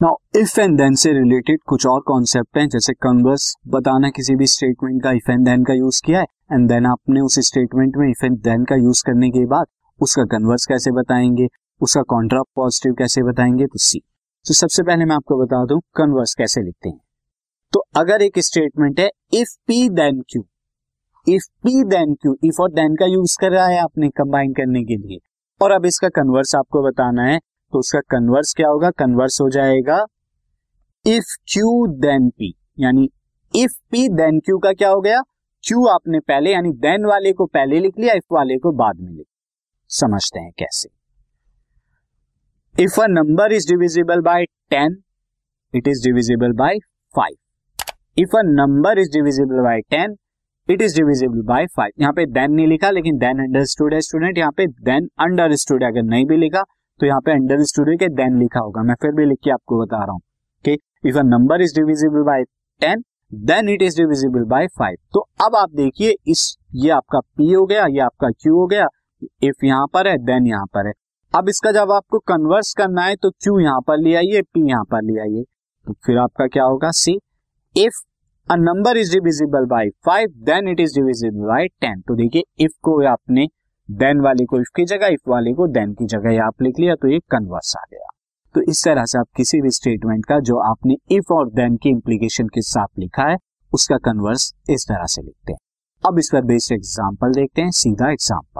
Now if and then से related कुछ और कॉन्सेप्ट हैं, जैसे कन्वर्स बताना किसी भी स्टेटमेंट का इफ़ एंड देन का यूज़ किया है एंड देन आपने उस स्टेटमेंट में इफ़ एंड देन का यूज़ करने के बाद उसका कन्वर्स कैसे बताएँगे, उसका कॉन्ट्रा पॉजिटिव कैसे बताएँगे तो सी तो सबसे पहले मैं आपको बता दूँ कन्वर्स कैसे लिखते हैं। तो अगर एक स्टेटमेंट है if P then Q if P then Q if और देन का यूज़ कर रहा है आपने कंबाइन करने के लिए, और अब इसका कन्वर्स आपको बताना है तो उसका कन्वर्स क्या होगा? कन्वर्स हो जाएगा इफ़ क्यू देन पी यानी इफ़ पी देन क्यू का क्या हो गया? क्यू आपने पहले, यानी देन वाले को पहले लिख लिया इफ़ वाले को बाद में लिख समझते हैं कैसे? If a number is divisible by ten it is divisible by five if a number is divisible by ten it is divisible by five यहाँ पे देन नहीं लिखा, लेकिन देन अंडरस्टूड है स्टूडेंट यहाँ पे देन अंडरस्टूड अगर नहीं भी लिखा तो यहाँ पे अंडर स्टूडियो के देन लिखा होगा। मैं फिर भी लिख के आपको बता रहा हूँ, कि if a number is divisible by ten then it is divisible by five तो अब आप देखिए, इस, ये आपका पी हो गया, ये आपका क्यू हो गया इफ़ यहाँ पर है देन यहाँ पर है। अब इसका जब आपको कन्वर्स करना है तो क्यू यहाँ पर ले आइए पी यहाँ पर ले आइए। तो फिर आपका क्या होगा see if a number is divisible by five then it is divisible by ten तो देखिए इफ़ को आपने देन वाले को इफ़ की जगह, इफ़ वाले को देन की जगह आप लिख लिया तो ये कन्वर्स आ गया। तो इस तरह से आप किसी भी स्टेटमेंट का, जो आपने इफ़ और देन की इम्प्लीकेशन के साथ लिखा है, उसका कन्वर्स इस तरह से लिखते हैं। अब इस पर बेस्ड एग्ज़ाम्पल देखते हैं, सीधा example